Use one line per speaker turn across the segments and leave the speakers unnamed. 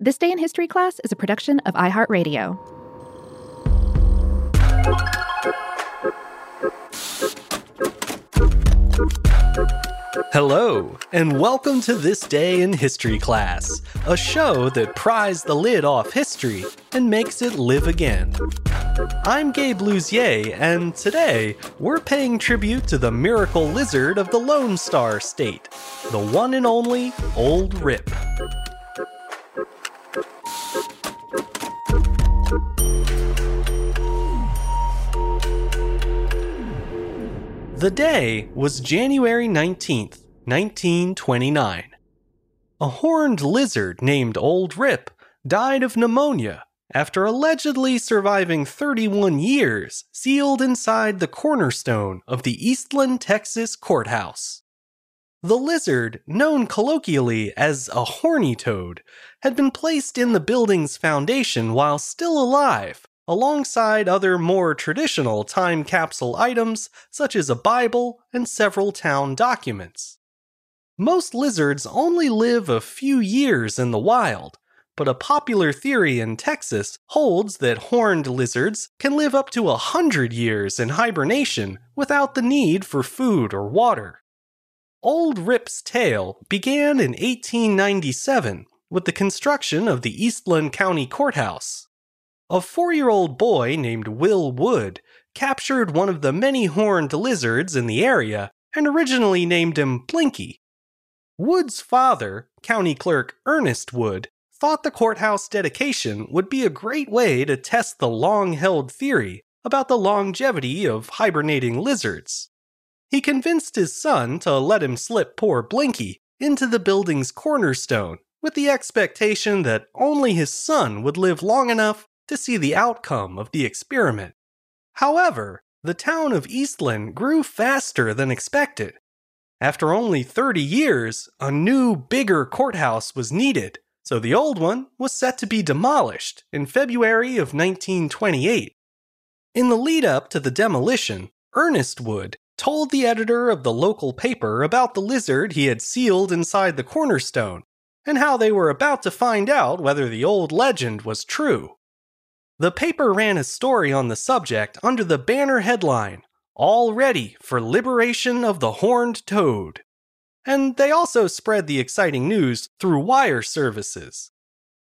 This Day in History class is a production of iHeartRadio.
Hello, and welcome to This Day in History class, a show that pries the lid off history and makes it live again. I'm Gabe Luzier, and today we're paying tribute to the miracle lizard of the Lone Star State, the one and only Old Rip. The day was January 19th, 1929. A horned lizard named Old Rip died of pneumonia after allegedly surviving 31 years sealed inside the cornerstone of the Eastland, Texas courthouse. The lizard, known colloquially as a horny toad, had been placed in the building's foundation while still alive alongside other more traditional time capsule items such as a Bible and several town documents. Most lizards only live a few years in the wild, but a popular theory in Texas holds that horned lizards can live up to a hundred years in hibernation without the need for food or water. Old Rip's tale began in 1897 with the construction of the Eastland County Courthouse. A four year old boy named Will Wood captured one of the many horned lizards in the area and originally named him Blinky. Wood's father, County Clerk Ernest Wood, thought the courthouse dedication would be a great way to test the long held theory about the longevity of hibernating lizards. He convinced his son to let him slip poor Blinky into the building's cornerstone with the expectation that only his son would live long enough to see the outcome of the experiment. However, the town of Eastland grew faster than expected. After only 30 years, a new, bigger courthouse was needed, so the old one was set to be demolished in February of 1928. In the lead up to the demolition, Ernest Wood told the editor of the local paper about the lizard he had sealed inside the cornerstone and how they were about to find out whether the old legend was true. The paper ran a story on the subject under the banner headline, All Ready for Liberation of the Horned Toad. And they also spread the exciting news through wire services.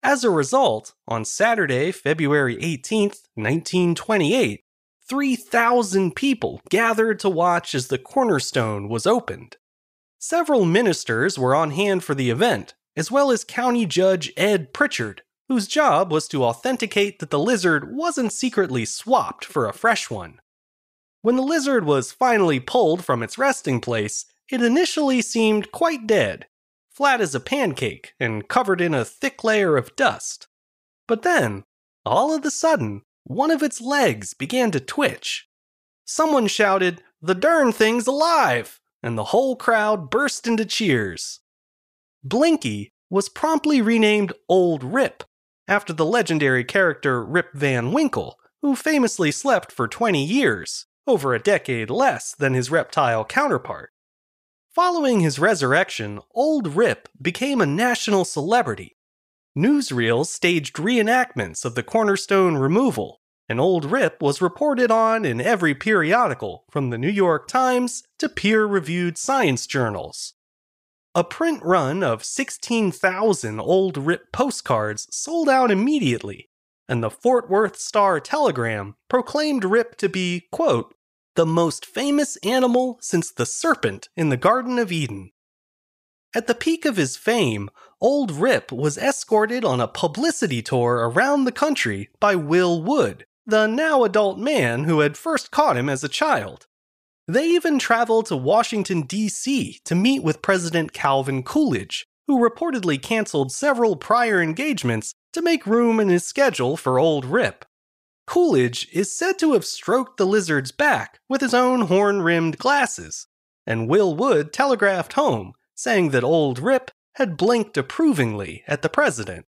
As a result, on Saturday, February 18th, 1928, 3,000 people gathered to watch as the cornerstone was opened. Several ministers were on hand for the event, as well as County Judge Ed Pritchard, whose job was to authenticate that the lizard wasn't secretly swapped for a fresh one. When the lizard was finally pulled from its resting place, it initially seemed quite dead, flat as a pancake and covered in a thick layer of dust. But then, all of a sudden, one of its legs began to twitch. Someone shouted, The darn thing's alive! and the whole crowd burst into cheers. Blinky was promptly renamed Old Rip after the legendary character Rip Van Winkle, who famously slept for 20 years, over a decade less than his reptile counterpart. Following his resurrection, Old Rip became a national celebrity. Newsreels staged reenactments of the cornerstone removal, and Old Rip was reported on in every periodical, from the New York Times to peer reviewed science journals. A print run of 16,000 Old Rip postcards sold out immediately, and the Fort Worth Star Telegram proclaimed Rip to be, quote, the most famous animal since the serpent in the Garden of Eden. At the peak of his fame, Old Rip was escorted on a publicity tour around the country by Will Wood, the now adult man who had first caught him as a child. They even traveled to Washington, D.C. to meet with President Calvin Coolidge, who reportedly canceled several prior engagements to make room in his schedule for Old Rip. Coolidge is said to have stroked the lizard's back with his own horn rimmed glasses, and Will Wood telegraphed home, saying that Old Rip had blinked approvingly at the president.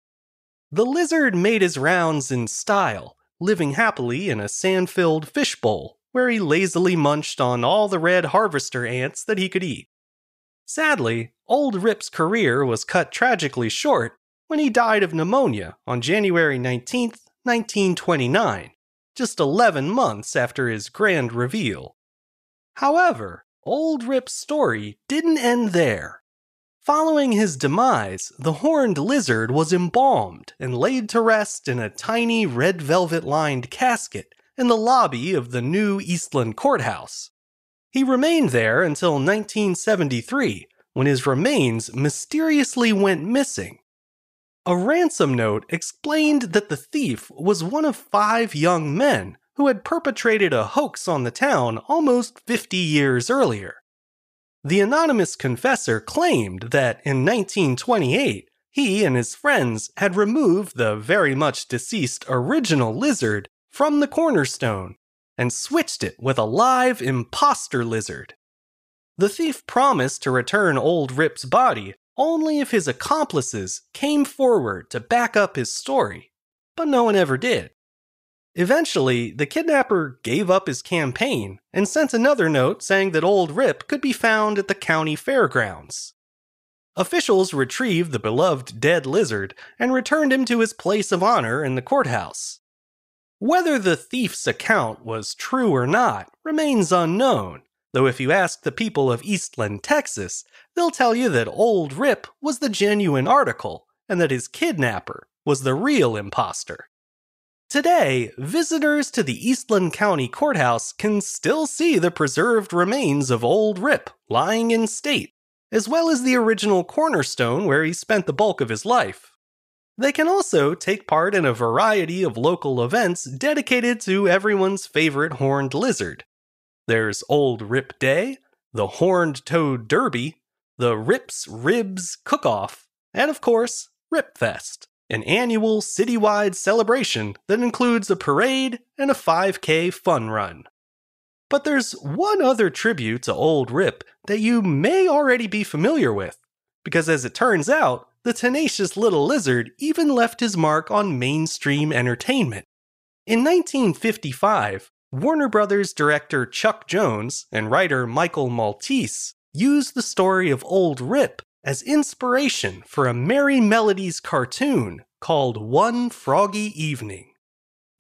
The lizard made his rounds in style, living happily in a sand filled fishbowl where he lazily munched on all the red harvester ants that he could eat. Sadly, Old Rip's career was cut tragically short when he died of pneumonia on January 19, 1929, just 11 months after his grand reveal. However, Old Rip's story didn't end there. Following his demise, the horned lizard was embalmed and laid to rest in a tiny red velvet lined casket in the lobby of the new Eastland Courthouse. He remained there until 1973, when his remains mysteriously went missing. A ransom note explained that the thief was one of five young men who had perpetrated a hoax on the town almost 50 years earlier. The anonymous confessor claimed that in 1928, he and his friends had removed the very much deceased original lizard from the cornerstone and switched it with a live imposter lizard. The thief promised to return Old Rip's body only if his accomplices came forward to back up his story, but no one ever did. Eventually, the kidnapper gave up his campaign and sent another note saying that Old Rip could be found at the county fairgrounds. Officials retrieved the beloved dead lizard and returned him to his place of honor in the courthouse. Whether the thief's account was true or not remains unknown, though if you ask the people of Eastland, Texas, they'll tell you that Old Rip was the genuine article and that his kidnapper was the real impostor. Today, visitors to the Eastland County Courthouse can still see the preserved remains of Old Rip lying in state, as well as the original cornerstone where he spent the bulk of his life. They can also take part in a variety of local events dedicated to everyone's favorite horned lizard. There's Old Rip Day, the Horned Toad Derby, the Rips Ribs Cook Off, and of course, Rip Fest an annual citywide celebration that includes a parade and a 5K fun run. But there's one other tribute to Old Rip that you may already be familiar with, because as it turns out, the tenacious little lizard even left his mark on mainstream entertainment. In 1955, Warner Brothers director Chuck Jones and writer Michael Maltese used the story of Old Rip as inspiration for a Merrie Melodies cartoon called One Froggy Evening.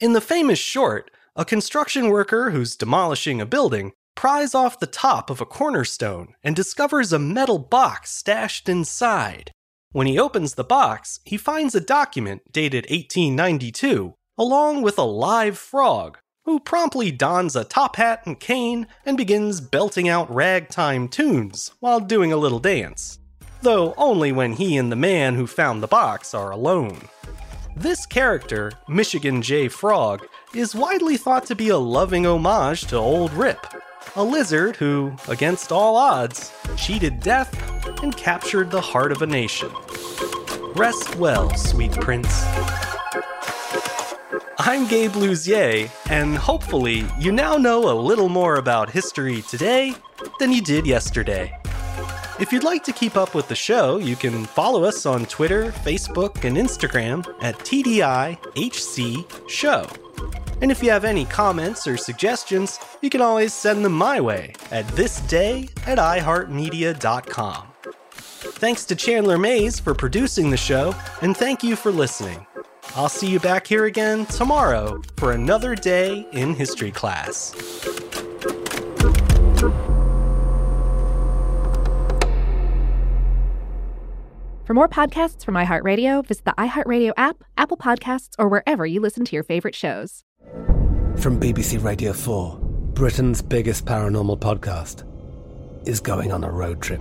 In the famous short, a construction worker who's demolishing a building pries off the top of a cornerstone and discovers a metal box stashed inside. When he opens the box, he finds a document dated 1892, along with a live frog, who promptly dons a top hat and cane and begins belting out ragtime tunes while doing a little dance, though only when he and the man who found the box are alone. This character, Michigan J. Frog, is widely thought to be a loving homage to Old Rip, a lizard who, against all odds, cheated death and captured the heart of a nation. Rest well, sweet prince. I'm Gabe Luzier, and hopefully, you now know a little more about history today than you did yesterday. If you'd like to keep up with the show, you can follow us on Twitter, Facebook, and Instagram at TDIHC Show. And if you have any comments or suggestions, you can always send them my way at thisday at iHeartMedia.com. Thanks to Chandler Mayes for producing the show, and thank you for listening. I'll see you back here again tomorrow for another day in history class.
For more podcasts from iHeartRadio, visit the iHeartRadio app, Apple Podcasts, or wherever you listen to your favorite shows.
From BBC Radio 4, Britain's biggest paranormal podcast is going on a road trip.